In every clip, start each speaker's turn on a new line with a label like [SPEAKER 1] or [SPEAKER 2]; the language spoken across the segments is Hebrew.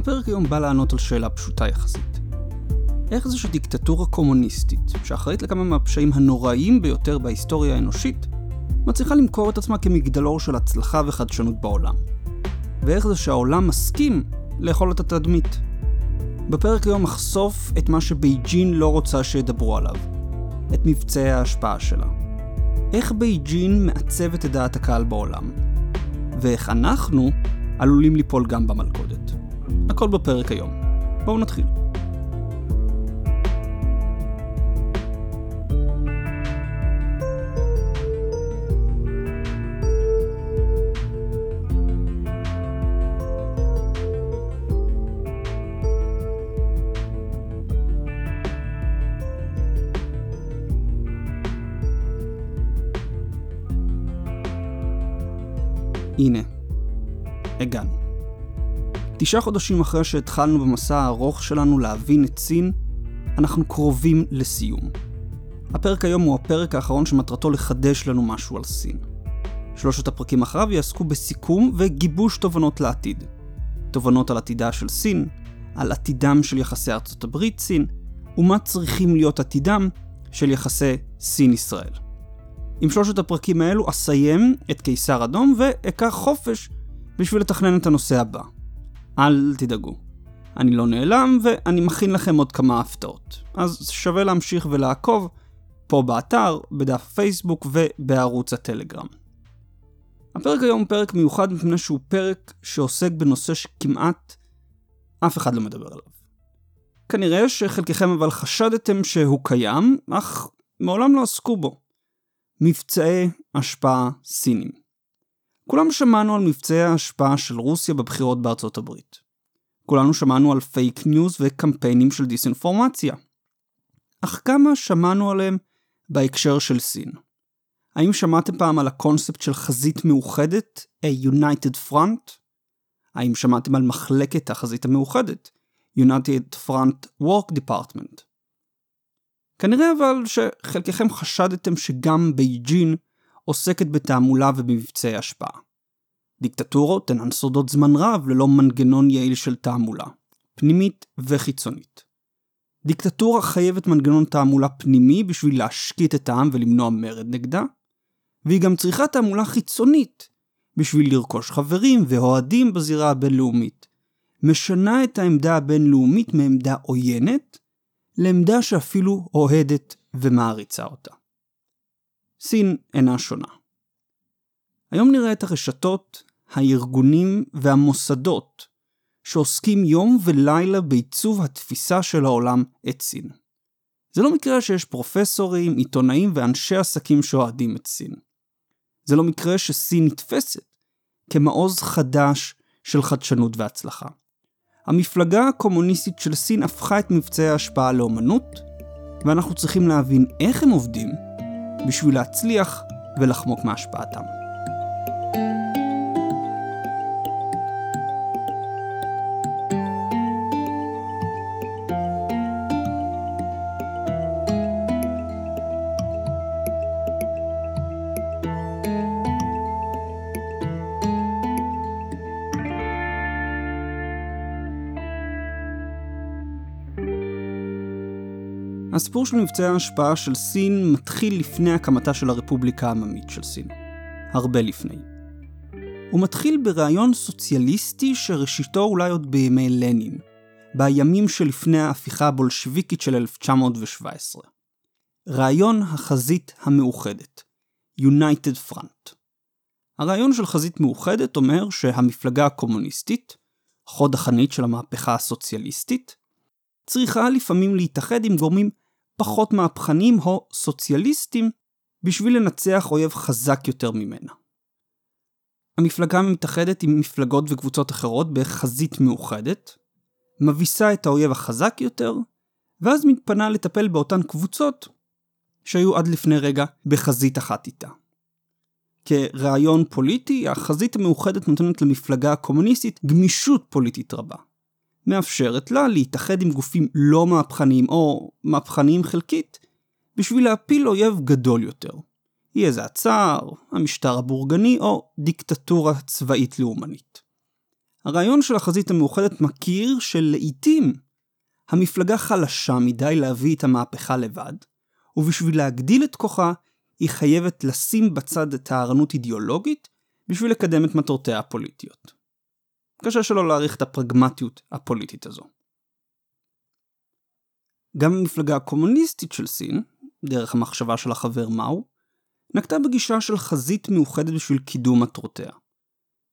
[SPEAKER 1] הפרק היום בא לענות על שאלה פשוטה יחסית. איך זה שדיקטטורה קומוניסטית, שאחראית לכמה מהפשעים הנוראיים ביותר בהיסטוריה האנושית, מצליחה למכור את עצמה כמגדלור של הצלחה וחדשנות בעולם? ואיך זה שהעולם מסכים לאכול את התדמית? בפרק היום אחשוף את מה שבייג'ין לא רוצה שידברו עליו, את מבצעי ההשפעה שלה. איך בייג'ין מעצבת את דעת הקהל בעולם, ואיך אנחנו עלולים ליפול גם במלכודת. הכל בפרק היום. בואו נתחיל. תשעה חודשים אחרי שהתחלנו במסע הארוך שלנו להבין את סין, אנחנו קרובים לסיום. הפרק היום הוא הפרק האחרון שמטרתו לחדש לנו משהו על סין. שלושת הפרקים אחריו יעסקו בסיכום וגיבוש תובנות לעתיד. תובנות על עתידה של סין, על עתידם של יחסי ארצות הברית-סין, ומה צריכים להיות עתידם של יחסי סין-ישראל. עם שלושת הפרקים האלו אסיים את קיסר אדום ואקח חופש בשביל לתכנן את הנושא הבא. אל תדאגו. אני לא נעלם ואני מכין לכם עוד כמה הפתעות. אז שווה להמשיך ולעקוב פה באתר, בדף הפייסבוק ובערוץ הטלגרם. הפרק היום הוא פרק מיוחד מפני שהוא פרק שעוסק בנושא שכמעט אף אחד לא מדבר עליו. כנראה שחלקכם אבל חשדתם שהוא קיים, אך מעולם לא עסקו בו. מבצעי השפעה סינים. כולם שמענו על מבצעי ההשפעה של רוסיה בבחירות בארצות הברית. כולנו שמענו על פייק ניוז וקמפיינים של דיסאינפורמציה. אך כמה שמענו עליהם בהקשר של סין? האם שמעתם פעם על הקונספט של חזית מאוחדת, a United Front? האם שמעתם על מחלקת החזית המאוחדת, United Front Work Department? כנראה אבל שחלקכם חשדתם שגם בייג'ין עוסקת בתעמולה ובמבצעי השפעה. דיקטטורות אינן שורדות זמן רב ללא מנגנון יעיל של תעמולה, פנימית וחיצונית. דיקטטורה חייבת מנגנון תעמולה פנימי בשביל להשקיט את העם ולמנוע מרד נגדה, והיא גם צריכה תעמולה חיצונית בשביל לרכוש חברים ואוהדים בזירה הבינלאומית. משנה את העמדה הבינלאומית מעמדה עוינת לעמדה שאפילו אוהדת ומעריצה אותה. סין אינה שונה. היום נראה את הרשתות, הארגונים והמוסדות שעוסקים יום ולילה בעיצוב התפיסה של העולם את סין. זה לא מקרה שיש פרופסורים, עיתונאים ואנשי עסקים שאוהדים את סין. זה לא מקרה שסין נתפסת כמעוז חדש של חדשנות והצלחה. המפלגה הקומוניסטית של סין הפכה את מבצעי ההשפעה לאומנות, ואנחנו צריכים להבין איך הם עובדים בשביל להצליח ולחמוק מהשפעתם. הסיפור של מבצעי ההשפעה של סין מתחיל לפני הקמתה של הרפובליקה העממית של סין. הרבה לפני. הוא מתחיל ברעיון סוציאליסטי שראשיתו אולי עוד בימי לנין, בימים שלפני ההפיכה הבולשביקית של 1917. רעיון החזית המאוחדת, United Front. הרעיון של חזית מאוחדת אומר שהמפלגה הקומוניסטית, חוד החנית של המהפכה הסוציאליסטית, צריכה לפעמים להתאחד עם גורמים פחות מהפכנים או סוציאליסטים בשביל לנצח אויב חזק יותר ממנה. המפלגה מתאחדת עם מפלגות וקבוצות אחרות בחזית מאוחדת, מביסה את האויב החזק יותר, ואז מתפנה לטפל באותן קבוצות שהיו עד לפני רגע בחזית אחת איתה. כרעיון פוליטי, החזית המאוחדת נותנת למפלגה הקומוניסטית גמישות פוליטית רבה. מאפשרת לה להתאחד עם גופים לא מהפכניים או מהפכניים חלקית, בשביל להפיל אויב גדול יותר. יהיה זה הצאר, המשטר הבורגני או דיקטטורה צבאית לאומנית. הרעיון של החזית המאוחדת מכיר שלעיתים המפלגה חלשה מדי להביא את המהפכה לבד, ובשביל להגדיל את כוחה, היא חייבת לשים בצד טהרנות אידיאולוגית בשביל לקדם את מטרותיה הפוליטיות. קשה שלא להעריך את הפרגמטיות הפוליטית הזו. גם המפלגה הקומוניסטית של סין, דרך המחשבה של החבר מאו, נקטה בגישה של חזית מאוחדת בשביל קידום מטרותיה.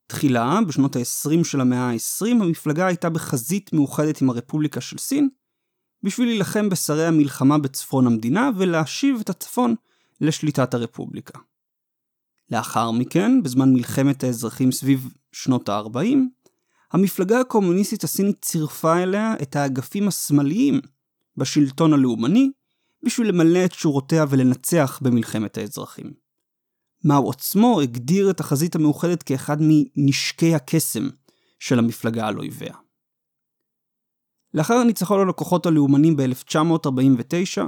[SPEAKER 1] תחילה, בשנות ה-20 של המאה ה-20, המפלגה הייתה בחזית מאוחדת עם הרפובליקה של סין, בשביל להילחם בשרי המלחמה בצפון המדינה ולהשיב את הצפון לשליטת הרפובליקה. לאחר מכן, בזמן מלחמת האזרחים סביב שנות ה-40, המפלגה הקומוניסטית הסינית צירפה אליה את האגפים השמאליים בשלטון הלאומני, בשביל למלא את שורותיה ולנצח במלחמת האזרחים. מאו עצמו הגדיר את החזית המאוחדת כאחד מנשקי הקסם של המפלגה על אויביה. לאחר הניצחון על הכוחות הלאומנים ב-1949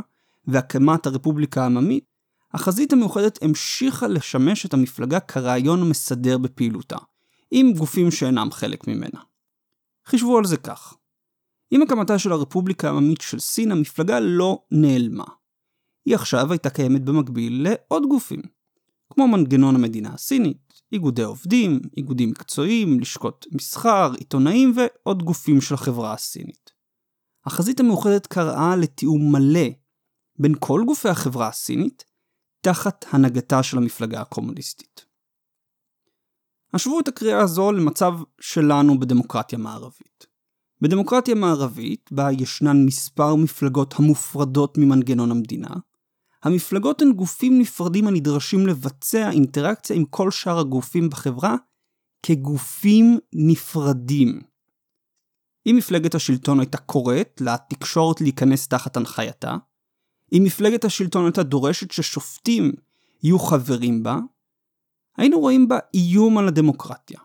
[SPEAKER 1] והקמת הרפובליקה העממית, החזית המאוחדת המשיכה לשמש את המפלגה כרעיון מסדר בפעילותה, עם גופים שאינם חלק ממנה. חישבו על זה כך עם הקמתה של הרפובליקה העממית של סין, המפלגה לא נעלמה. היא עכשיו הייתה קיימת במקביל לעוד גופים, כמו מנגנון המדינה הסינית, איגודי עובדים, איגודים מקצועיים, לשכות מסחר, עיתונאים ועוד גופים של החברה הסינית. החזית המאוחדת קראה לתיאום מלא בין כל גופי החברה הסינית, תחת הנהגתה של המפלגה הקומוניסטית. השוו את הקריאה הזו למצב שלנו בדמוקרטיה מערבית. בדמוקרטיה מערבית, בה ישנן מספר מפלגות המופרדות ממנגנון המדינה, המפלגות הן גופים נפרדים הנדרשים לבצע אינטראקציה עם כל שאר הגופים בחברה כגופים נפרדים. אם מפלגת השלטון הייתה קוראת לתקשורת להיכנס תחת הנחייתה, אם מפלגת השלטון הייתה דורשת ששופטים יהיו חברים בה, היינו רואים בה איום על הדמוקרטיה.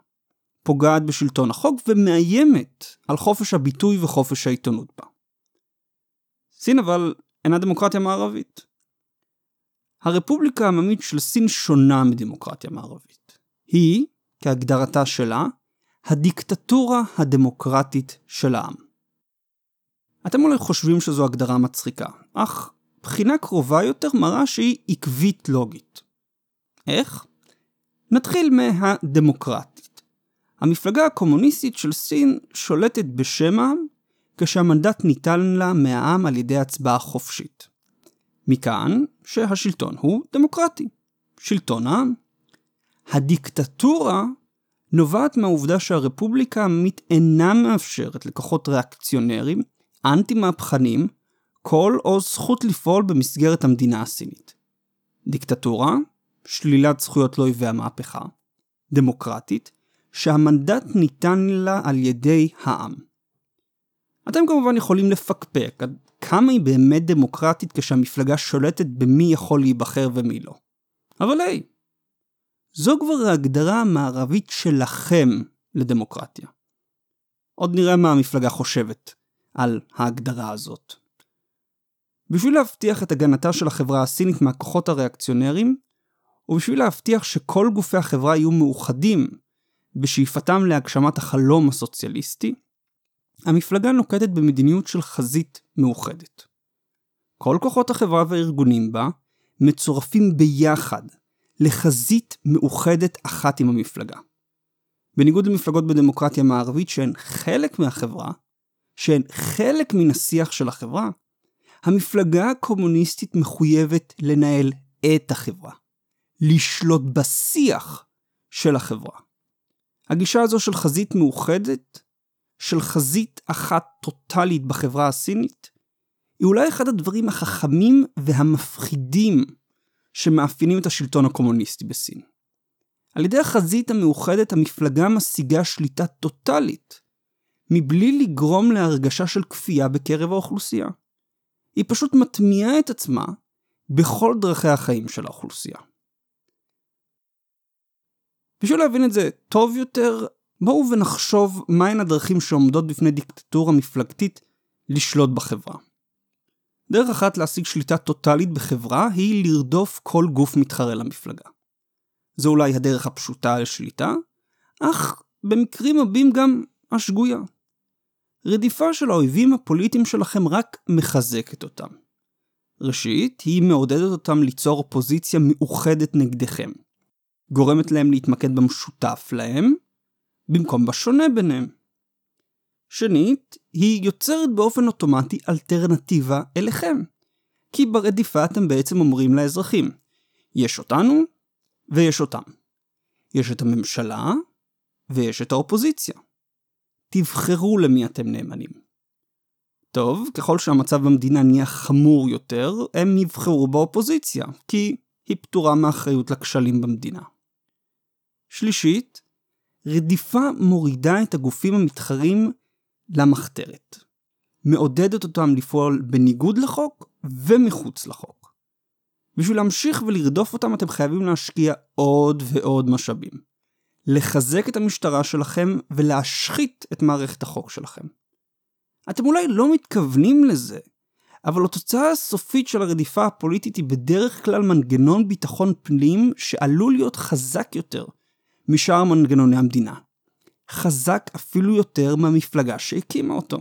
[SPEAKER 1] פוגעת בשלטון החוק ומאיימת על חופש הביטוי וחופש העיתונות בה. סין אבל אינה דמוקרטיה מערבית. הרפובליקה העממית של סין שונה מדמוקרטיה מערבית. היא, כהגדרתה שלה, הדיקטטורה הדמוקרטית של העם. אתם אולי חושבים שזו הגדרה מצחיקה, אך בחינה קרובה יותר מראה שהיא עקבית לוגית. איך? נתחיל מהדמוקרטית. המפלגה הקומוניסטית של סין שולטת בשם העם, כשהמנדט ניתן לה מהעם על ידי הצבעה חופשית. מכאן שהשלטון הוא דמוקרטי. שלטון העם. הדיקטטורה נובעת מהעובדה שהרפובליקה העממית אינה מאפשרת לכוחות ריאקציונרים, אנטי-מהפכנים, כל או זכות לפעול במסגרת המדינה הסינית. דיקטטורה, שלילת זכויות לאויבי המהפכה. דמוקרטית, שהמנדט ניתן לה על ידי העם. אתם כמובן יכולים לפקפק עד כמה היא באמת דמוקרטית כשהמפלגה שולטת במי יכול להיבחר ומי לא. אבל היי, זו כבר ההגדרה המערבית שלכם לדמוקרטיה. עוד נראה מה המפלגה חושבת על ההגדרה הזאת. בשביל להבטיח את הגנתה של החברה הסינית מהכוחות הריאקציונרים, ובשביל להבטיח שכל גופי החברה יהיו מאוחדים בשאיפתם להגשמת החלום הסוציאליסטי, המפלגה נוקטת במדיניות של חזית מאוחדת. כל כוחות החברה והארגונים בה מצורפים ביחד לחזית מאוחדת אחת עם המפלגה. בניגוד למפלגות בדמוקרטיה מערבית שהן חלק מהחברה, שהן חלק מן השיח של החברה, המפלגה הקומוניסטית מחויבת לנהל את החברה, לשלוט בשיח של החברה. הגישה הזו של חזית מאוחדת, של חזית אחת טוטאלית בחברה הסינית, היא אולי אחד הדברים החכמים והמפחידים שמאפיינים את השלטון הקומוניסטי בסין. על ידי החזית המאוחדת המפלגה משיגה שליטה טוטאלית, מבלי לגרום להרגשה של כפייה בקרב האוכלוסייה. היא פשוט מטמיעה את עצמה בכל דרכי החיים של האוכלוסייה. בשביל להבין את זה טוב יותר, בואו ונחשוב מהן הדרכים שעומדות בפני דיקטטורה מפלגתית לשלוט בחברה. דרך אחת להשיג שליטה טוטאלית בחברה היא לרדוף כל גוף מתחרה למפלגה. זו אולי הדרך הפשוטה לשליטה, אך ובמקרים רבים גם השגויה. רדיפה של האויבים הפוליטיים שלכם רק מחזקת אותם. ראשית, היא מעודדת אותם ליצור אופוזיציה מאוחדת נגדכם. גורמת להם להתמקד במשותף להם, במקום בשונה ביניהם. שנית, היא יוצרת באופן אוטומטי אלטרנטיבה אליכם. כי ברדיפה אתם בעצם אומרים לאזרחים, יש אותנו ויש אותם. יש את הממשלה ויש את האופוזיציה. תבחרו למי אתם נאמנים. טוב, ככל שהמצב במדינה נהיה חמור יותר, הם יבחרו באופוזיציה, כי היא פטורה מאחריות לכשלים במדינה. שלישית, רדיפה מורידה את הגופים המתחרים למחתרת. מעודדת אותם לפעול בניגוד לחוק ומחוץ לחוק. בשביל להמשיך ולרדוף אותם אתם חייבים להשקיע עוד ועוד משאבים. לחזק את המשטרה שלכם ולהשחית את מערכת החוק שלכם. אתם אולי לא מתכוונים לזה, אבל התוצאה הסופית של הרדיפה הפוליטית היא בדרך כלל מנגנון ביטחון פנים שעלול להיות חזק יותר משאר מנגנוני המדינה. חזק אפילו יותר מהמפלגה שהקימה אותו.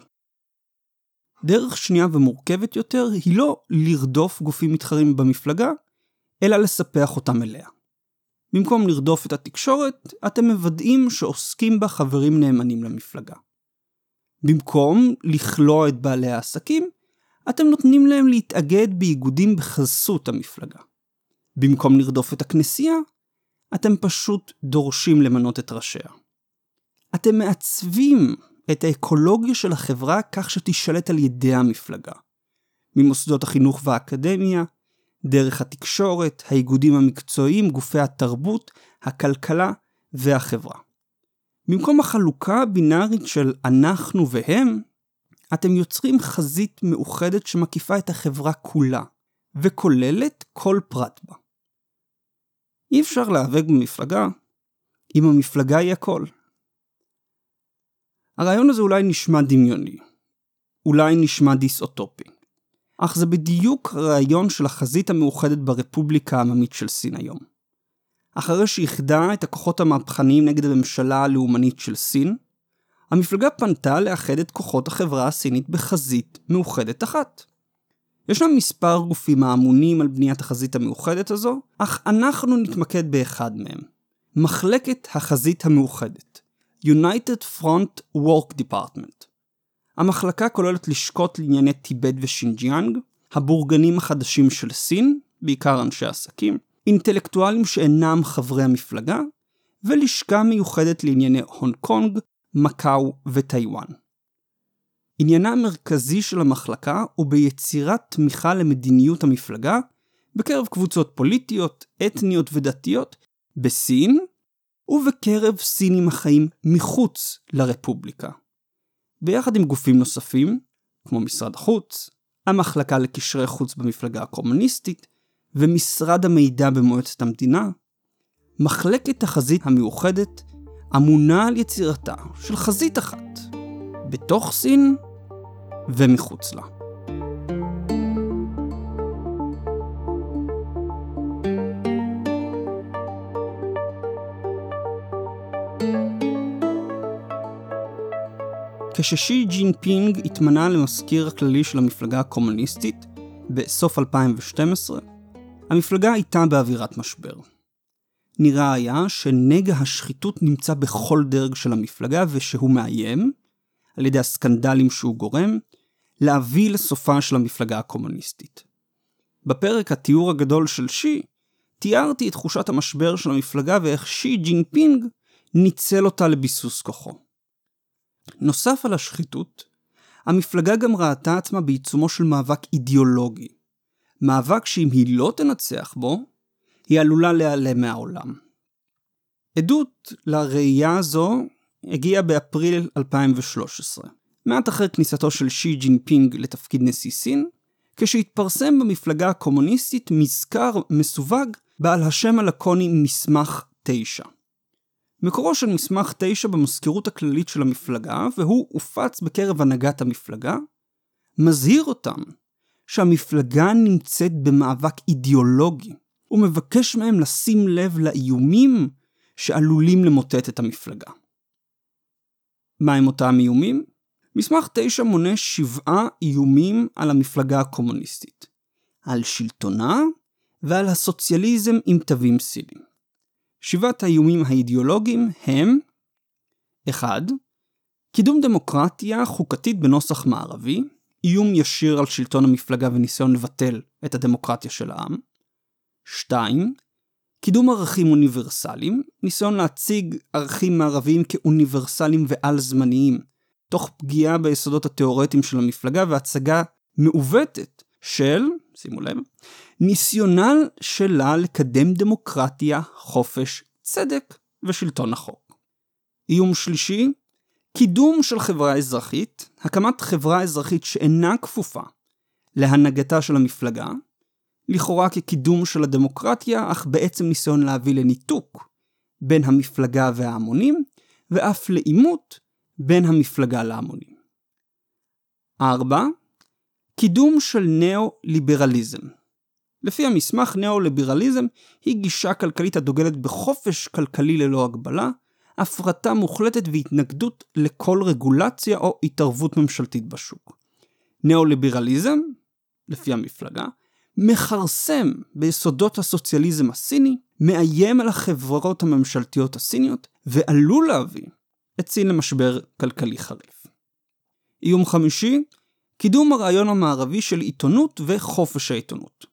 [SPEAKER 1] דרך שנייה ומורכבת יותר היא לא לרדוף גופים מתחרים במפלגה, אלא לספח אותם אליה. במקום לרדוף את התקשורת, אתם מוודאים שעוסקים בה חברים נאמנים למפלגה. במקום לכלוא את בעלי העסקים, אתם נותנים להם להתאגד באיגודים בחסות המפלגה. במקום לרדוף את הכנסייה, אתם פשוט דורשים למנות את ראשיה. אתם מעצבים את האקולוגיה של החברה כך שתישלט על ידי המפלגה. ממוסדות החינוך והאקדמיה, דרך התקשורת, האיגודים המקצועיים, גופי התרבות, הכלכלה והחברה. במקום החלוקה הבינארית של אנחנו והם, אתם יוצרים חזית מאוחדת שמקיפה את החברה כולה, וכוללת כל פרט בה. אי אפשר להיאבק במפלגה אם המפלגה היא הכל. הרעיון הזה אולי נשמע דמיוני, אולי נשמע דיסאוטופי, אך זה בדיוק הרעיון של החזית המאוחדת ברפובליקה העממית של סין היום. אחרי שאיחדה את הכוחות המהפכניים נגד הממשלה הלאומנית של סין, המפלגה פנתה לאחד את כוחות החברה הסינית בחזית מאוחדת אחת. ישנם מספר גופים האמונים על בניית החזית המאוחדת הזו, אך אנחנו נתמקד באחד מהם. מחלקת החזית המאוחדת, United Front Work Department. המחלקה כוללת לשכות לענייני טיבט ושינג'יאנג, הבורגנים החדשים של סין, בעיקר אנשי עסקים, אינטלקטואלים שאינם חברי המפלגה, ולשכה מיוחדת לענייני הונג קונג, מקאו וטיוואן. עניינה המרכזי של המחלקה הוא ביצירת תמיכה למדיניות המפלגה בקרב קבוצות פוליטיות, אתניות ודתיות בסין ובקרב סינים החיים מחוץ לרפובליקה. ביחד עם גופים נוספים, כמו משרד החוץ, המחלקה לקשרי חוץ במפלגה הקומוניסטית ומשרד המידע במועצת המדינה, מחלקת החזית המאוחדת אמונה על יצירתה של חזית אחת, בתוך סין ומחוץ לה. כששי ג'ינפינג התמנה למזכיר הכללי של המפלגה הקומוניסטית בסוף 2012, המפלגה הייתה באווירת משבר. נראה היה שנגע השחיתות נמצא בכל דרג של המפלגה ושהוא מאיים, על ידי הסקנדלים שהוא גורם, להביא לסופה של המפלגה הקומוניסטית. בפרק התיאור הגדול של שי, תיארתי את תחושת המשבר של המפלגה ואיך שי ג'ינפינג ניצל אותה לביסוס כוחו. נוסף על השחיתות, המפלגה גם ראתה עצמה בעיצומו של מאבק אידיאולוגי. מאבק שאם היא לא תנצח בו, היא עלולה להיעלם מהעולם. עדות לראייה הזו הגיעה באפריל 2013, מעט אחרי כניסתו של שי ג'ינפינג לתפקיד נשיא סין, כשהתפרסם במפלגה הקומוניסטית מזכר מסווג בעל השם הלקוני מסמך 9. מקורו של מסמך 9 במזכירות הכללית של המפלגה, והוא הופץ בקרב הנהגת המפלגה, מזהיר אותם שהמפלגה נמצאת במאבק אידיאולוגי, ומבקש מהם לשים לב לאיומים שעלולים למוטט את המפלגה. מהם אותם איומים? מסמך 9 מונה שבעה איומים על המפלגה הקומוניסטית. על שלטונה ועל הסוציאליזם עם תווים סינים. שבעת האיומים האידיאולוגיים הם 1. קידום דמוקרטיה חוקתית בנוסח מערבי, איום ישיר על שלטון המפלגה וניסיון לבטל את הדמוקרטיה של העם. 2. קידום ערכים אוניברסליים, ניסיון להציג ערכים מערביים כאוניברסליים ועל-זמניים, תוך פגיעה ביסודות התאורטיים של המפלגה והצגה מעוותת של, שימו לב, ניסיונה שלה לקדם דמוקרטיה, חופש, צדק ושלטון החוק. איום שלישי, קידום של חברה אזרחית, הקמת חברה אזרחית שאינה כפופה להנהגתה של המפלגה, לכאורה כקידום של הדמוקרטיה, אך בעצם ניסיון להביא לניתוק בין המפלגה וההמונים, ואף לעימות בין המפלגה להמונים. 4. קידום של ניאו-ליברליזם. לפי המסמך, ניאו-ליברליזם היא גישה כלכלית הדוגלת בחופש כלכלי ללא הגבלה, הפרטה מוחלטת והתנגדות לכל רגולציה או התערבות ממשלתית בשוק. ניאו-ליברליזם, לפי המפלגה, מכרסם ביסודות הסוציאליזם הסיני, מאיים על החברות הממשלתיות הסיניות, ועלול להביא את סין למשבר כלכלי חריף. איום חמישי, קידום הרעיון המערבי של עיתונות וחופש העיתונות.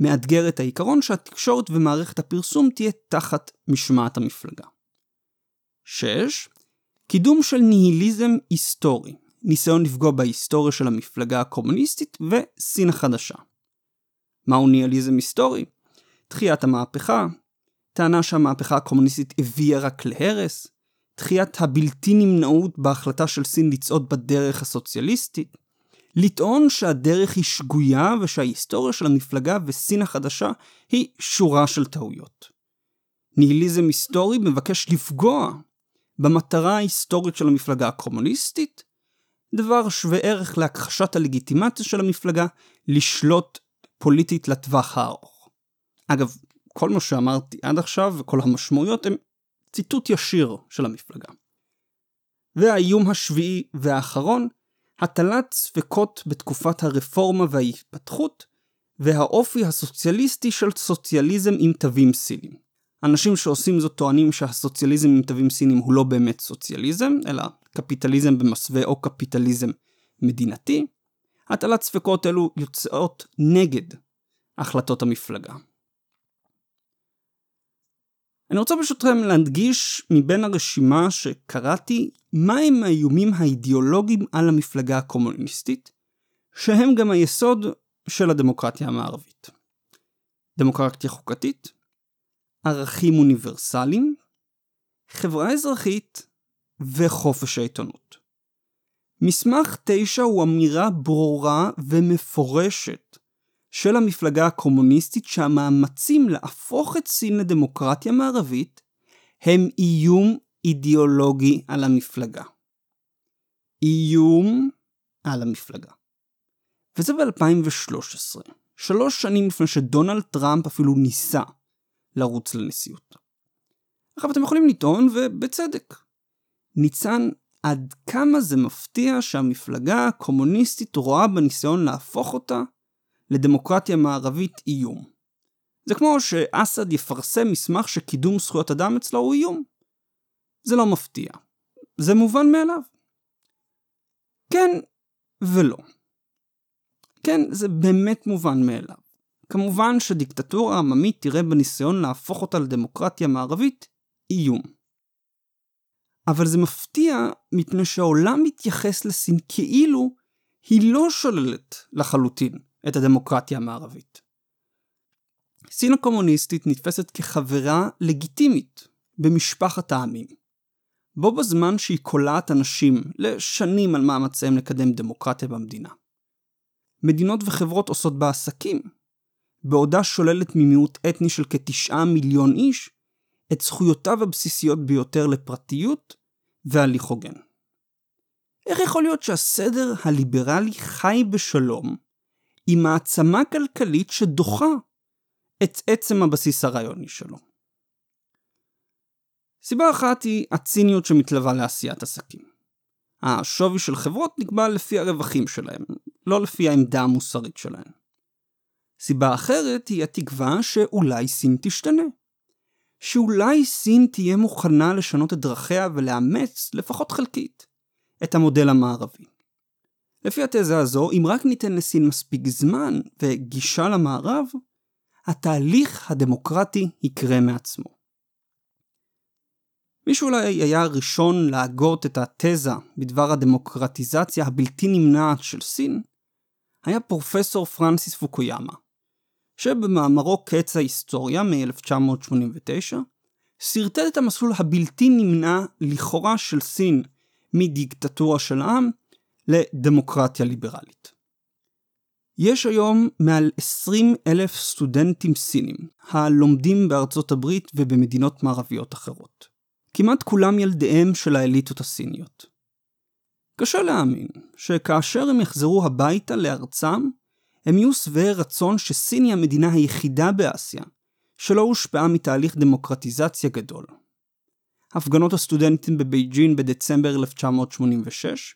[SPEAKER 1] מאתגר את העיקרון שהתקשורת ומערכת הפרסום תהיה תחת משמעת המפלגה. 6. קידום של ניהיליזם היסטורי, ניסיון לפגוע בהיסטוריה של המפלגה הקומוניסטית וסין החדשה. מהו ניהיליזם היסטורי? דחיית המהפכה, טענה שהמהפכה הקומוניסטית הביאה רק להרס, דחיית הבלתי נמנעות בהחלטה של סין לצעוד בדרך הסוציאליסטית, לטעון שהדרך היא שגויה ושההיסטוריה של המפלגה וסין החדשה היא שורה של טעויות. ניהיליזם היסטורי מבקש לפגוע במטרה ההיסטורית של המפלגה הקומוניסטית, דבר שווה ערך להכחשת הלגיטימציה של המפלגה לשלוט פוליטית לטווח הארוך. אגב, כל מה שאמרתי עד עכשיו וכל המשמעויות הם ציטוט ישיר של המפלגה. והאיום השביעי והאחרון, הטלת ספקות בתקופת הרפורמה וההתפתחות, והאופי הסוציאליסטי של סוציאליזם עם תווים סינים. אנשים שעושים זאת טוענים שהסוציאליזם עם תווים סינים הוא לא באמת סוציאליזם, אלא קפיטליזם במסווה או קפיטליזם מדינתי. הטלת ספקות אלו יוצאות נגד החלטות המפלגה. אני רוצה ברשותכם להדגיש מבין הרשימה שקראתי, מהם האיומים האידיאולוגיים על המפלגה הקומוניסטית, שהם גם היסוד של הדמוקרטיה המערבית. דמוקרטיה חוקתית, ערכים אוניברסליים, חברה אזרחית וחופש העיתונות. מסמך 9 הוא אמירה ברורה ומפורשת של המפלגה הקומוניסטית שהמאמצים להפוך את סין לדמוקרטיה מערבית הם איום אידיאולוגי על המפלגה. איום על המפלגה. וזה ב-2013, שלוש שנים לפני שדונלד טראמפ אפילו ניסה לרוץ לנשיאות. עכשיו אתם יכולים לטעון, ובצדק. ניצן, עד כמה זה מפתיע שהמפלגה הקומוניסטית רואה בניסיון להפוך אותה לדמוקרטיה מערבית איום. זה כמו שאסד יפרסם מסמך שקידום זכויות אדם אצלו הוא איום. זה לא מפתיע. זה מובן מאליו. כן ולא. כן, זה באמת מובן מאליו. כמובן שדיקטטורה עממית תראה בניסיון להפוך אותה לדמוקרטיה מערבית איום. אבל זה מפתיע מפני שהעולם מתייחס לסין כאילו היא לא שוללת לחלוטין את הדמוקרטיה המערבית. סין הקומוניסטית נתפסת כחברה לגיטימית במשפחת העמים. בו בזמן שהיא קולעת אנשים לשנים על מאמציהם לקדם דמוקרטיה במדינה. מדינות וחברות עושות בה עסקים, בעודה שוללת ממיעוט אתני של כתשעה מיליון איש את זכויותיו הבסיסיות ביותר לפרטיות והליך הוגן. איך יכול להיות שהסדר הליברלי חי בשלום עם מעצמה כלכלית שדוחה את עצם הבסיס הרעיוני שלו? סיבה אחת היא הציניות שמתלווה לעשיית עסקים. השווי של חברות נקבע לפי הרווחים שלהם, לא לפי העמדה המוסרית שלהם. סיבה אחרת היא התקווה שאולי סין תשתנה. שאולי סין תהיה מוכנה לשנות את דרכיה ולאמץ, לפחות חלקית, את המודל המערבי. לפי התזה הזו, אם רק ניתן לסין מספיק זמן וגישה למערב, התהליך הדמוקרטי יקרה מעצמו. מי שאולי היה הראשון להגות את התזה בדבר הדמוקרטיזציה הבלתי נמנעת של סין, היה פרופסור פרנסיס פוקויאמה, שבמאמרו קץ ההיסטוריה מ-1989, שרטט את המסלול הבלתי נמנע לכאורה של סין מדיקטטורה של עם לדמוקרטיה ליברלית. יש היום מעל 20 אלף סטודנטים סינים הלומדים בארצות הברית ובמדינות מערביות אחרות. כמעט כולם ילדיהם של האליטות הסיניות. קשה להאמין שכאשר הם יחזרו הביתה לארצם, הם יהיו שבעי רצון שסין היא המדינה היחידה באסיה שלא הושפעה מתהליך דמוקרטיזציה גדול. הפגנות הסטודנטים בבייג'ין בדצמבר 1986,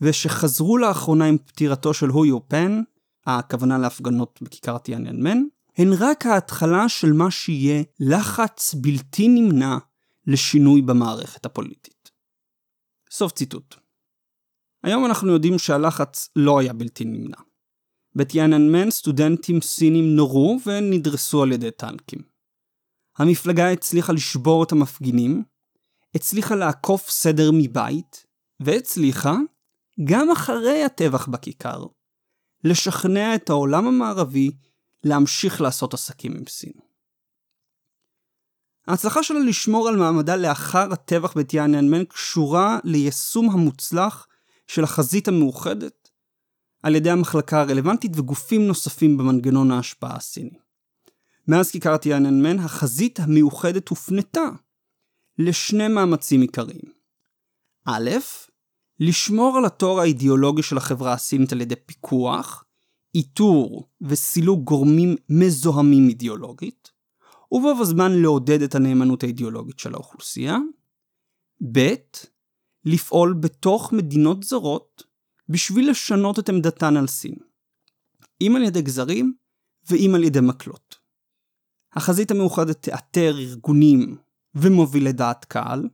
[SPEAKER 1] ושחזרו לאחרונה עם פטירתו של הו יו פן, הכוונה להפגנות בכיכר טיאננמן, הן רק ההתחלה של מה שיהיה לחץ בלתי נמנע לשינוי במערכת הפוליטית. סוף ציטוט. היום אנחנו יודעים שהלחץ לא היה בלתי נמנע. בטיאננמן סטודנטים סינים נורו ונדרסו על ידי טנקים. המפלגה הצליחה לשבור את המפגינים, הצליחה לעקוף סדר מבית, והצליחה, גם אחרי הטבח בכיכר, לשכנע את העולם המערבי להמשיך לעשות עסקים עם סין. ההצלחה שלה לשמור על מעמדה לאחר הטבח בטיאננמן קשורה ליישום המוצלח של החזית המאוחדת על ידי המחלקה הרלוונטית וגופים נוספים במנגנון ההשפעה הסיני. מאז כיכר טיאננמן החזית המאוחדת הופנתה לשני מאמצים עיקריים. א', לשמור על התור האידיאולוגי של החברה הסינית על ידי פיקוח, איתור וסילוק גורמים מזוהמים אידיאולוגית, ובו בזמן לעודד את הנאמנות האידיאולוגית של האוכלוסייה. ב. לפעול בתוך מדינות זרות בשביל לשנות את עמדתן על סין. אם על ידי גזרים ואם על ידי מקלות. החזית המאוחדת תאתר ארגונים ומובילי דעת קהל,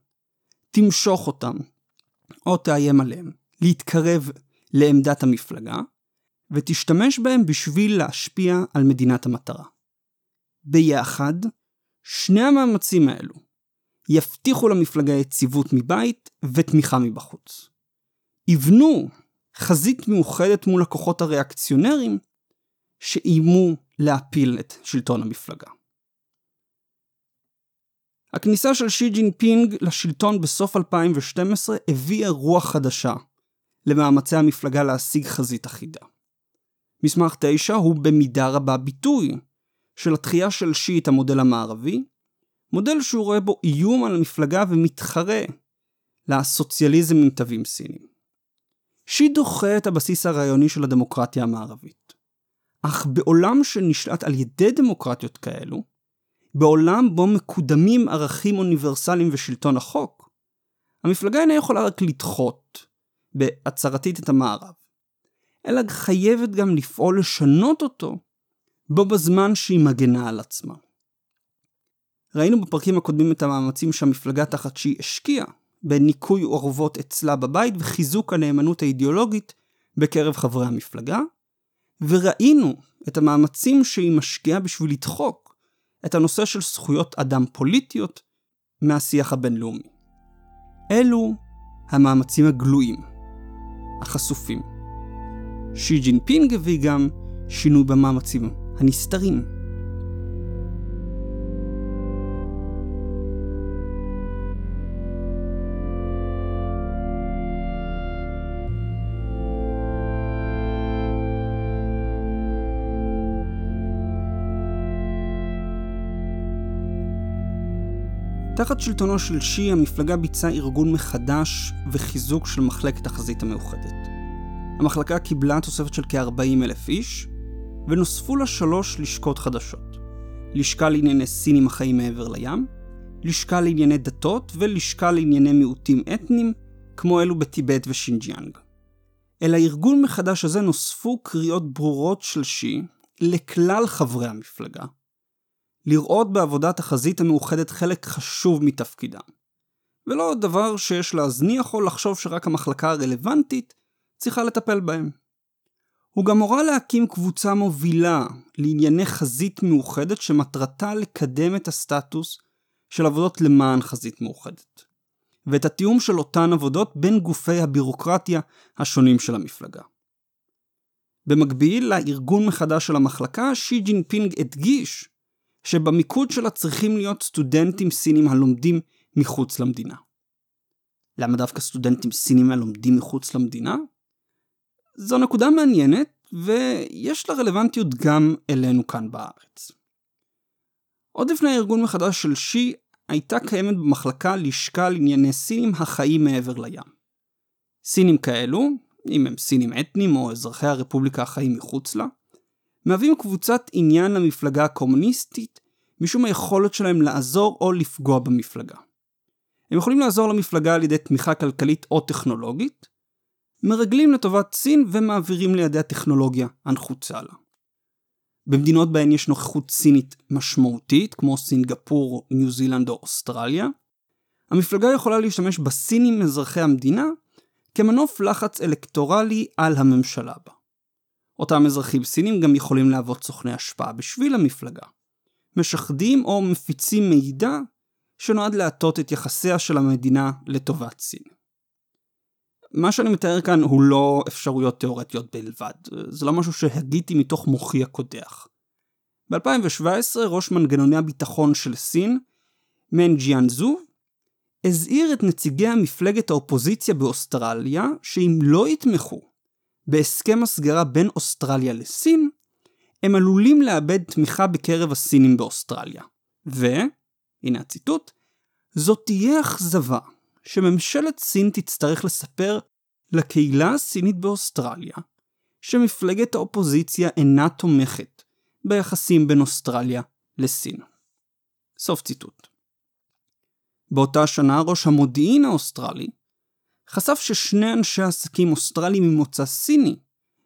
[SPEAKER 1] תמשוך אותם או תאיים עליהם להתקרב לעמדת המפלגה, ותשתמש בהם בשביל להשפיע על מדינת המטרה. ביחד, שני המאמצים האלו יבטיחו למפלגה יציבות מבית ותמיכה מבחוץ. יבנו חזית מאוחדת מול הכוחות הריאקציונרים שאיימו להפיל את שלטון המפלגה. הכניסה של שי ג'ינפינג לשלטון בסוף 2012 הביאה רוח חדשה למאמצי המפלגה להשיג חזית אחידה. מסמך 9 הוא במידה רבה ביטוי של הדחייה של שי את המודל המערבי, מודל שהוא רואה בו איום על המפלגה ומתחרה לסוציאליזם עם תווים סינים. שי דוחה את הבסיס הרעיוני של הדמוקרטיה המערבית. אך בעולם שנשלט על ידי דמוקרטיות כאלו, בעולם בו מקודמים ערכים אוניברסליים ושלטון החוק, המפלגה אינה יכולה רק לדחות בהצהרתית את המערב, אלא חייבת גם לפעול לשנות אותו בו בזמן שהיא מגנה על עצמה. ראינו בפרקים הקודמים את המאמצים שהמפלגה תחת שהיא השקיעה בניקוי אורוות אצלה בבית וחיזוק הנאמנות האידיאולוגית בקרב חברי המפלגה, וראינו את המאמצים שהיא משקיעה בשביל לדחוק את הנושא של זכויות אדם פוליטיות מהשיח הבינלאומי. אלו המאמצים הגלויים, החשופים. שי ג'ינפינג הביא גם שינוי במאמצים הנסתרים. תחת שלטונו של שי, המפלגה ביצעה ארגון מחדש וחיזוק של מחלקת החזית המאוחדת. המחלקה קיבלה תוספת של כ-40 אלף איש, ונוספו לה שלוש לשכות חדשות. לשכה לענייני סינים החיים מעבר לים, לשכה לענייני דתות ולשכה לענייני מיעוטים אתניים כמו אלו בטיבט ושינג'יאנג. אל הארגון מחדש הזה נוספו קריאות ברורות של שי לכלל חברי המפלגה, לראות בעבודת החזית המאוחדת חלק חשוב מתפקידם, ולא דבר שיש להזניח או לחשוב שרק המחלקה הרלוונטית צריכה לטפל בהם. הוא גם הורה להקים קבוצה מובילה לענייני חזית מאוחדת שמטרתה לקדם את הסטטוס של עבודות למען חזית מאוחדת, ואת התיאום של אותן עבודות בין גופי הבירוקרטיה השונים של המפלגה. במקביל לארגון מחדש של המחלקה, שי ג'ינפינג הדגיש שבמיקוד שלה צריכים להיות סטודנטים סינים הלומדים מחוץ למדינה. למה דווקא סטודנטים סינים הלומדים מחוץ למדינה? זו נקודה מעניינת, ויש לה רלוונטיות גם אלינו כאן בארץ. עוד לפני הארגון מחדש של שי, הייתה קיימת במחלקה לשכה לענייני סינים החיים מעבר לים. סינים כאלו, אם הם סינים אתניים או אזרחי הרפובליקה החיים מחוץ לה, מהווים קבוצת עניין למפלגה הקומוניסטית משום היכולת שלהם לעזור או לפגוע במפלגה. הם יכולים לעזור למפלגה על ידי תמיכה כלכלית או טכנולוגית, מרגלים לטובת סין ומעבירים לידי הטכנולוגיה הנחוצה לה. במדינות בהן יש נוכחות סינית משמעותית, כמו סינגפור, ניו זילנד או אוסטרליה, המפלגה יכולה להשתמש בסינים אזרחי המדינה כמנוף לחץ אלקטורלי על הממשלה בה. אותם אזרחים סינים גם יכולים להוות סוכני השפעה בשביל המפלגה. משחדים או מפיצים מידע שנועד להטות את יחסיה של המדינה לטובת סין. מה שאני מתאר כאן הוא לא אפשרויות תאורטיות בלבד, זה לא משהו שהגיתי מתוך מוחי הקודח. ב-2017 ראש מנגנוני הביטחון של סין, מן ג'יאן זו, הזהיר את נציגי המפלגת האופוזיציה באוסטרליה שאם לא יתמכו בהסכם הסגרה בין אוסטרליה לסין, הם עלולים לאבד תמיכה בקרב הסינים באוסטרליה. ו, הנה הציטוט, זאת תהיה אכזבה שממשלת סין תצטרך לספר לקהילה הסינית באוסטרליה שמפלגת האופוזיציה אינה תומכת ביחסים בין אוסטרליה לסין. סוף ציטוט. באותה שנה ראש המודיעין האוסטרלי חשף ששני אנשי עסקים אוסטרליים ממוצא סיני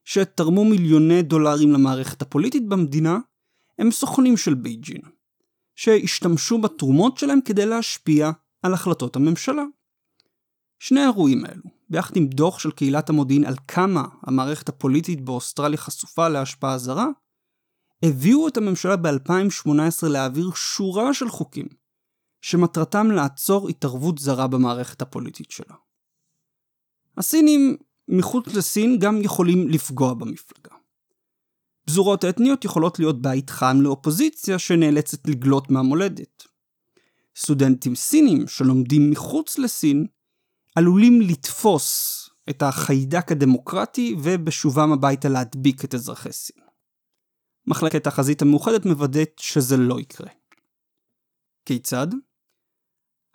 [SPEAKER 1] שתרמו מיליוני דולרים למערכת הפוליטית במדינה הם סוכנים של בייג'ין, שהשתמשו בתרומות שלהם כדי להשפיע על החלטות הממשלה. שני האירועים האלו, ביחד עם דוח של קהילת המודיעין על כמה המערכת הפוליטית באוסטרליה חשופה להשפעה זרה, הביאו את הממשלה ב-2018 להעביר שורה של חוקים, שמטרתם לעצור התערבות זרה במערכת הפוליטית שלה. הסינים מחוץ לסין גם יכולים לפגוע במפלגה. פזורות אתניות יכולות להיות בית חם לאופוזיציה שנאלצת לגלות מהמולדת. סטודנטים סינים שלומדים מחוץ לסין עלולים לתפוס את החיידק הדמוקרטי ובשובם הביתה להדביק את אזרחי סין. מחלקת החזית המאוחדת מוודאת שזה לא יקרה. כיצד?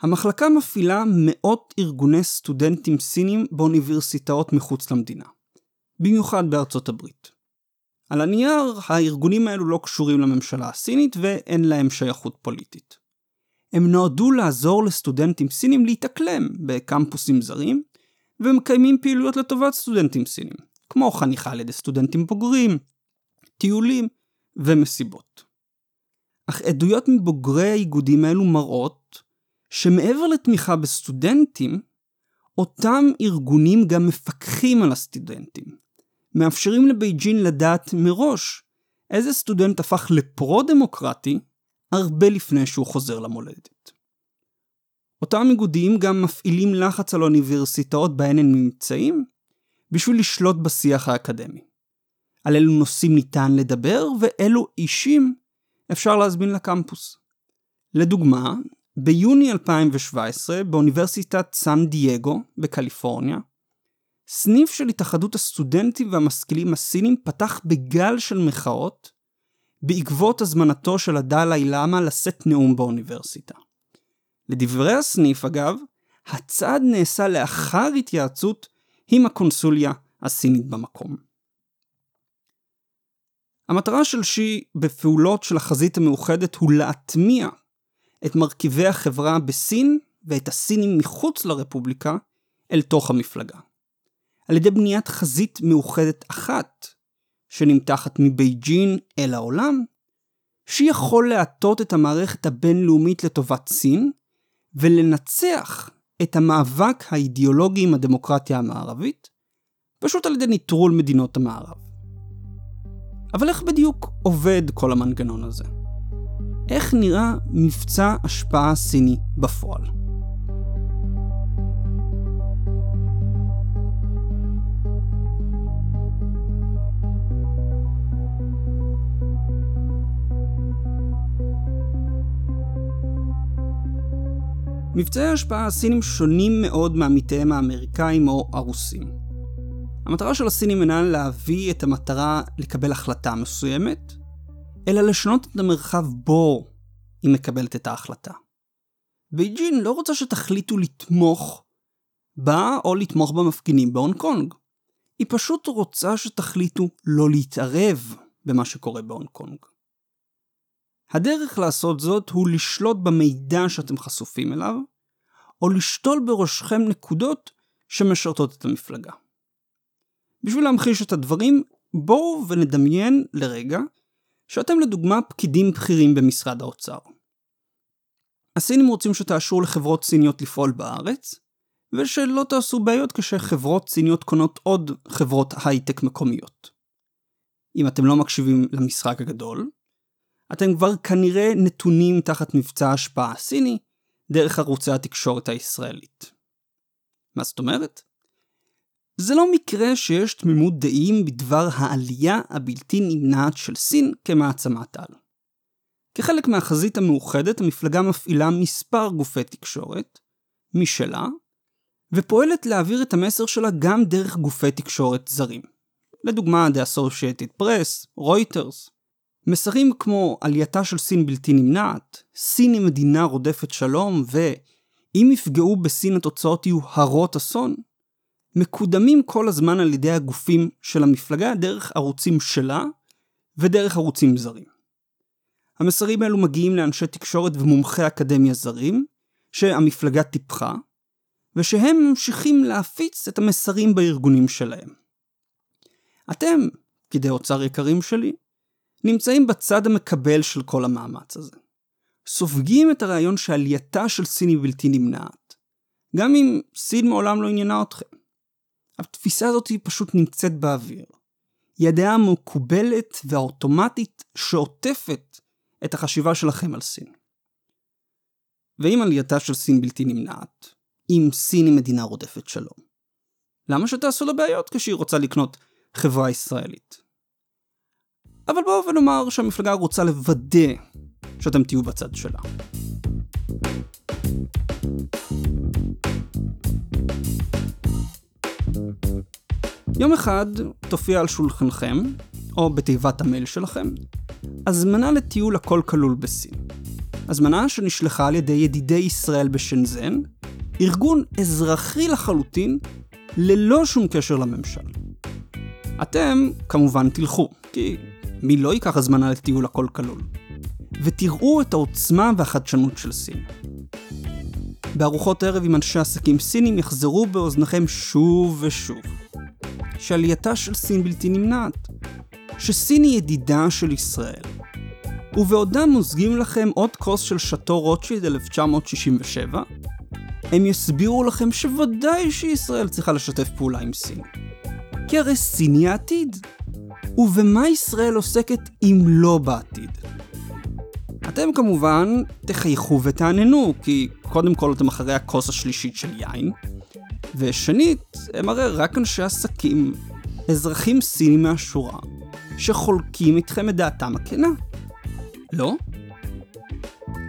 [SPEAKER 1] המחלקה מפעילה מאות ארגוני סטודנטים סינים באוניברסיטאות מחוץ למדינה, במיוחד בארצות הברית. על הנייר, הארגונים האלו לא קשורים לממשלה הסינית ואין להם שייכות פוליטית. הם נועדו לעזור לסטודנטים סינים להתאקלם בקמפוסים זרים, ומקיימים פעילויות לטובת סטודנטים סינים, כמו חניכה על ידי סטודנטים בוגרים, טיולים ומסיבות. אך עדויות מבוגרי האיגודים האלו מראות שמעבר לתמיכה בסטודנטים, אותם ארגונים גם מפקחים על הסטודנטים, מאפשרים לבייג'ין לדעת מראש איזה סטודנט הפך לפרו-דמוקרטי הרבה לפני שהוא חוזר למולדת. אותם איגודים גם מפעילים לחץ על האוניברסיטאות בהן הם נמצאים, בשביל לשלוט בשיח האקדמי. על אילו נושאים ניתן לדבר ואילו אישים אפשר להזמין לקמפוס. לדוגמה, ביוני 2017, באוניברסיטת סן דייגו בקליפורניה, סניף של התאחדות הסטודנטים והמשכילים הסינים פתח בגל של מחאות בעקבות הזמנתו של הדלאי לאמה לשאת נאום באוניברסיטה. לדברי הסניף אגב, הצעד נעשה לאחר התייעצות עם הקונסוליה הסינית במקום. המטרה של שי בפעולות של החזית המאוחדת הוא להטמיע את מרכיבי החברה בסין ואת הסינים מחוץ לרפובליקה אל תוך המפלגה. על ידי בניית חזית מאוחדת אחת, שנמתחת מבייג'ין אל העולם, שיכול להטות את המערכת הבינלאומית לטובת סין, ולנצח את המאבק האידיאולוגי עם הדמוקרטיה המערבית, פשוט על ידי נטרול מדינות המערב. אבל איך בדיוק עובד כל המנגנון הזה? איך נראה מבצע השפעה סיני בפועל? מבצעי ההשפעה הסינים שונים מאוד מעמיתיהם האמריקאים או הרוסים. המטרה של הסינים אינה להביא את המטרה לקבל החלטה מסוימת, אלא לשנות את המרחב בו היא מקבלת את ההחלטה. בייג'ין לא רוצה שתחליטו לתמוך בה או לתמוך במפגינים בהונג קונג. היא פשוט רוצה שתחליטו לא להתערב במה שקורה בהונג קונג. הדרך לעשות זאת הוא לשלוט במידע שאתם חשופים אליו, או לשתול בראשכם נקודות שמשרתות את המפלגה. בשביל להמחיש את הדברים, בואו ונדמיין לרגע שאתם לדוגמה פקידים בכירים במשרד האוצר. הסינים רוצים שתאשרו לחברות סיניות לפעול בארץ, ושלא תעשו בעיות כשחברות סיניות קונות עוד חברות הייטק מקומיות. אם אתם לא מקשיבים למשחק הגדול, אתם כבר כנראה נתונים תחת מבצע השפעה סיני דרך ערוצי התקשורת הישראלית. מה זאת אומרת? זה לא מקרה שיש תמימות דעים בדבר העלייה הבלתי נמנעת של סין כמעצמת על. כחלק מהחזית המאוחדת, המפלגה מפעילה מספר גופי תקשורת, משלה, ופועלת להעביר את המסר שלה גם דרך גופי תקשורת זרים. לדוגמה, The Associated Press, רויטרס. מסרים כמו עלייתה של סין בלתי נמנעת, סין היא מדינה רודפת שלום, ואם יפגעו בסין התוצאות יהיו הרות אסון, מקודמים כל הזמן על ידי הגופים של המפלגה דרך ערוצים שלה ודרך ערוצים זרים. המסרים האלו מגיעים לאנשי תקשורת ומומחי אקדמיה זרים, שהמפלגה טיפחה, ושהם ממשיכים להפיץ את המסרים בארגונים שלהם. אתם, פקידי אוצר יקרים שלי, נמצאים בצד המקבל של כל המאמץ הזה. סופגים את הרעיון שעלייתה של סין היא בלתי נמנעת, גם אם סין מעולם לא עניינה אתכם. התפיסה הזאת היא פשוט נמצאת באוויר. היא הדעה המקובלת והאוטומטית שעוטפת את החשיבה שלכם על סין. ואם עלייתה של סין בלתי נמנעת, אם סין היא מדינה רודפת שלום, למה שתעשו לה בעיות כשהיא רוצה לקנות חברה ישראלית? אבל בואו ונאמר שהמפלגה רוצה לוודא שאתם תהיו בצד שלה. יום אחד תופיע על שולחנכם, או בתיבת המייל שלכם, הזמנה לטיול הכל כלול בסין. הזמנה שנשלחה על ידי ידידי ישראל בשנזן, ארגון אזרחי לחלוטין, ללא שום קשר לממשל. אתם כמובן תלכו, כי מי לא ייקח הזמנה לטיול הכל כלול? ותראו את העוצמה והחדשנות של סין. בארוחות ערב עם אנשי עסקים סינים יחזרו באוזניכם שוב ושוב. שעלייתה של סין בלתי נמנעת. שסין היא ידידה של ישראל. ובעודם מוזגים לכם עוד כוס של שאטו רוטשילד 1967, הם יסבירו לכם שוודאי שישראל צריכה לשתף פעולה עם סין. כי הרי סין היא העתיד. ובמה ישראל עוסקת אם לא בעתיד? אתם כמובן תחייכו ותעננו, כי קודם כל אתם אחרי הכוס השלישית של יין, ושנית, הם הרי רק אנשי עסקים, אזרחים סינים מהשורה, שחולקים איתכם את דעתם הכנה. לא?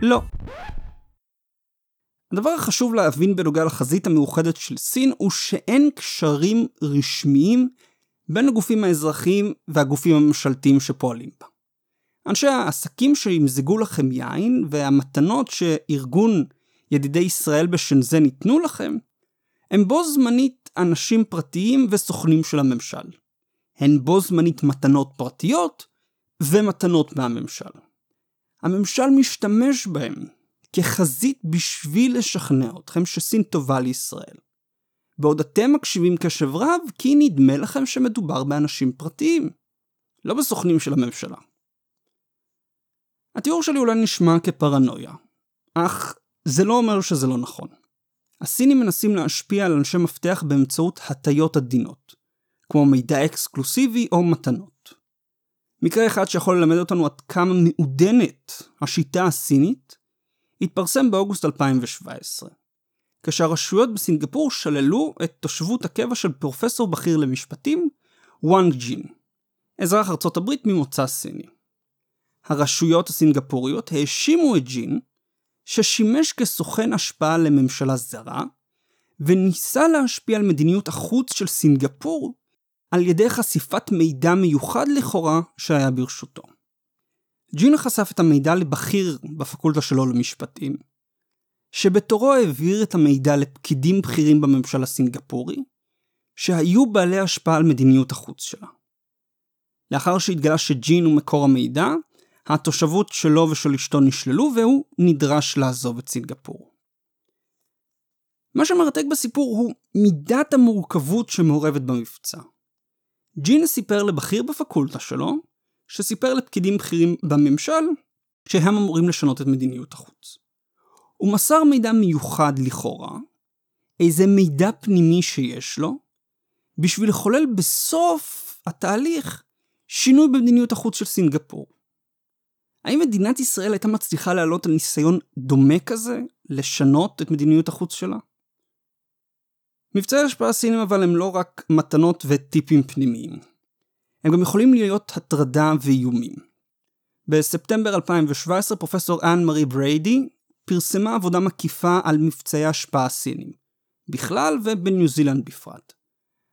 [SPEAKER 1] לא. הדבר החשוב להבין בנוגע לחזית המאוחדת של סין הוא שאין קשרים רשמיים בין הגופים האזרחיים והגופים הממשלתיים שפועלים בה. אנשי העסקים שימזגו לכם יין והמתנות שארגון ידידי ישראל בשנזן ייתנו לכם, הם בו זמנית אנשים פרטיים וסוכנים של הממשל. הן בו זמנית מתנות פרטיות ומתנות מהממשל. הממשל משתמש בהם כחזית בשביל לשכנע אתכם שסין טובה לישראל. בעוד אתם מקשיבים קשב רב כי נדמה לכם שמדובר באנשים פרטיים, לא בסוכנים של הממשלה. התיאור שלי אולי נשמע כפרנויה, אך זה לא אומר שזה לא נכון. הסינים מנסים להשפיע על אנשי מפתח באמצעות הטיות עדינות, כמו מידע אקסקלוסיבי או מתנות. מקרה אחד שיכול ללמד אותנו עד כמה מעודנת השיטה הסינית, התפרסם באוגוסט 2017, כשהרשויות בסינגפור שללו את תושבות הקבע של פרופסור בכיר למשפטים, וואנג ג'ין, אזרח ארצות הברית ממוצא סיני. הרשויות הסינגפוריות האשימו את ג'ין ששימש כסוכן השפעה לממשלה זרה, וניסה להשפיע על מדיניות החוץ של סינגפור על ידי חשיפת מידע מיוחד לכאורה שהיה ברשותו. ג'ין חשף את המידע לבכיר בפקולטה שלו למשפטים, שבתורו העביר את המידע לפקידים בכירים בממשל הסינגפורי, שהיו בעלי השפעה על מדיניות החוץ שלה. לאחר שהתגלה שג'ין הוא מקור המידע, התושבות שלו ושל אשתו נשללו והוא נדרש לעזוב את סינגפור. מה שמרתק בסיפור הוא מידת המורכבות שמעורבת במבצע. ג'ין סיפר לבכיר בפקולטה שלו, שסיפר לפקידים בכירים בממשל, שהם אמורים לשנות את מדיניות החוץ. הוא מסר מידע מיוחד לכאורה, איזה מידע פנימי שיש לו, בשביל לחולל בסוף התהליך שינוי במדיניות החוץ של סינגפור. האם מדינת ישראל הייתה מצליחה להעלות על ניסיון דומה כזה, לשנות את מדיניות החוץ שלה? מבצעי השפעה סינים אבל הם לא רק מתנות וטיפים פנימיים. הם גם יכולים להיות הטרדה ואיומים. בספטמבר 2017 פרופסור אנ מארי בריידי פרסמה עבודה מקיפה על מבצעי השפעה סינים, בכלל ובניו זילנד בפרט.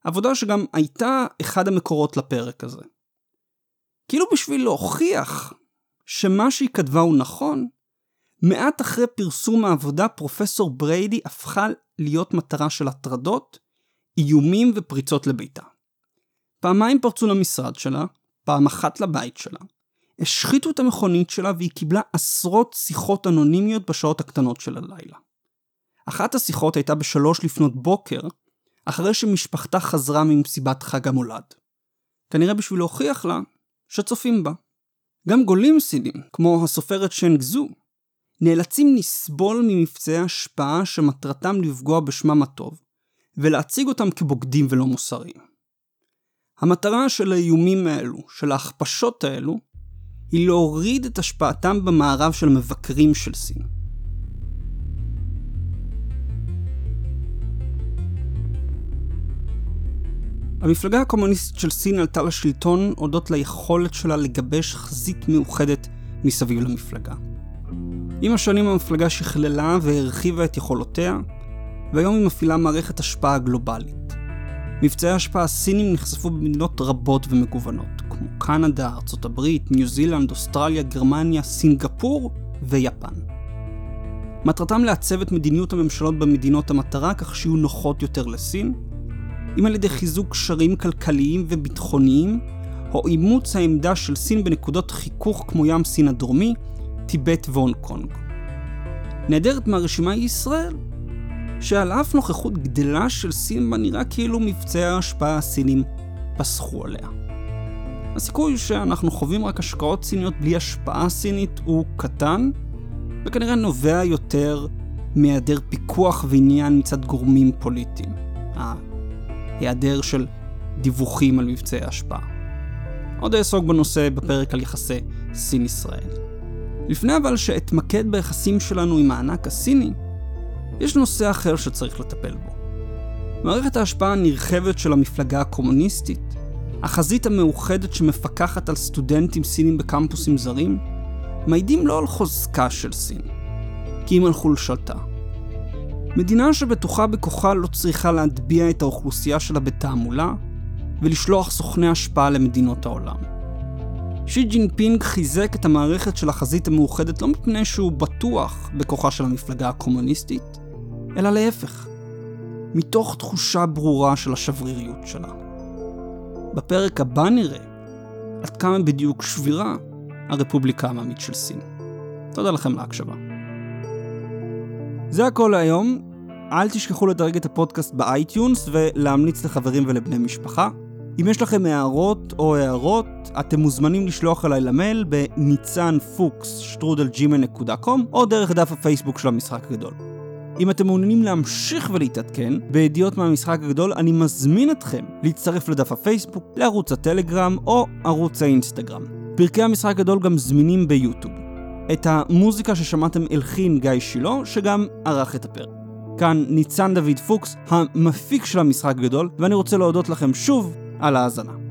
[SPEAKER 1] עבודה שגם הייתה אחד המקורות לפרק הזה. כאילו בשביל להוכיח שמה שהיא כתבה הוא נכון, מעט אחרי פרסום העבודה פרופסור בריידי הפכה להיות מטרה של הטרדות, איומים ופריצות לביתה. פעמיים פרצו למשרד שלה, פעם אחת לבית שלה, השחיתו את המכונית שלה והיא קיבלה עשרות שיחות אנונימיות בשעות הקטנות של הלילה. אחת השיחות הייתה בשלוש לפנות בוקר, אחרי שמשפחתה חזרה ממסיבת חג המולד. כנראה בשביל להוכיח לה שצופים בה. גם גולים סינים, כמו הסופרת שנג זו, נאלצים לסבול ממבצעי השפעה שמטרתם לפגוע בשמם הטוב, ולהציג אותם כבוגדים ולא מוסריים. המטרה של האיומים האלו, של ההכפשות האלו, היא להוריד את השפעתם במערב של מבקרים של סין. המפלגה הקומוניסטית של סין עלתה לשלטון הודות ליכולת שלה לגבש חזית מאוחדת מסביב למפלגה. עם השנים המפלגה שכללה והרחיבה את יכולותיה, והיום היא מפעילה מערכת השפעה גלובלית. מבצעי השפעה סינים נחשפו במדינות רבות ומגוונות, כמו קנדה, ארצות הברית, ניו זילנד, אוסטרליה, גרמניה, סינגפור ויפן. מטרתם לעצב את מדיניות הממשלות במדינות המטרה כך שיהיו נוחות יותר לסין, אם על ידי חיזוק קשרים כלכליים וביטחוניים, או אימוץ העמדה של סין בנקודות חיכוך כמו ים סין הדרומי, טיבט והונג קונג. נעדרת מהרשימה היא ישראל, שעל אף נוכחות גדלה של סין בה נראה כאילו מבצעי ההשפעה הסינים פסחו עליה. הסיכוי שאנחנו חווים רק השקעות סיניות בלי השפעה סינית הוא קטן, וכנראה נובע יותר מהיעדר פיקוח ועניין מצד גורמים פוליטיים. ההיעדר של דיווחים על מבצעי השפעה. עוד אעסוק בנושא בפרק על יחסי סין-ישראל. לפני אבל שאתמקד ביחסים שלנו עם הענק הסיני, יש נושא אחר שצריך לטפל בו. מערכת ההשפעה הנרחבת של המפלגה הקומוניסטית, החזית המאוחדת שמפקחת על סטודנטים סינים בקמפוסים זרים, מעידים לא על חוזקה של סין, כי אם על חולשתה. מדינה שבטוחה בכוחה לא צריכה להטביע את האוכלוסייה שלה בתעמולה, ולשלוח סוכני השפעה למדינות העולם. שי ג'ינפינג חיזק את המערכת של החזית המאוחדת לא מפני שהוא בטוח בכוחה של המפלגה הקומוניסטית, אלא להפך, מתוך תחושה ברורה של השבריריות שלה. בפרק הבא נראה עד כמה בדיוק שבירה הרפובליקה העממית של סין. תודה לכם להקשבה. זה הכל להיום. אל תשכחו לדרג את הפודקאסט ב iTunes ולהמליץ לחברים ולבני משפחה. אם יש לכם הערות או הארות, אתם מוזמנים לשלוח אליי למייל בניצן פוקס שטרודל gmail.com או דרך דף הפייסבוק של המשחק הגדול. אם אתם מעוניינים להמשיך ולהתעדכן בידיעות מהמשחק הגדול, אני מזמין אתכם להצטרף לדף הפייסבוק, לערוץ הטלגרם או ערוץ האינסטגרם. פרקי המשחק הגדול גם זמינים ביוטיוב. את המוזיקה ששמעתם הלחין גיא שילה, שגם ערך את הפרק. כאן ניצן דוד פוקס, המפיק של המשחק הגדול, ואני רוצה להודות לכם שוב על ההאזנה.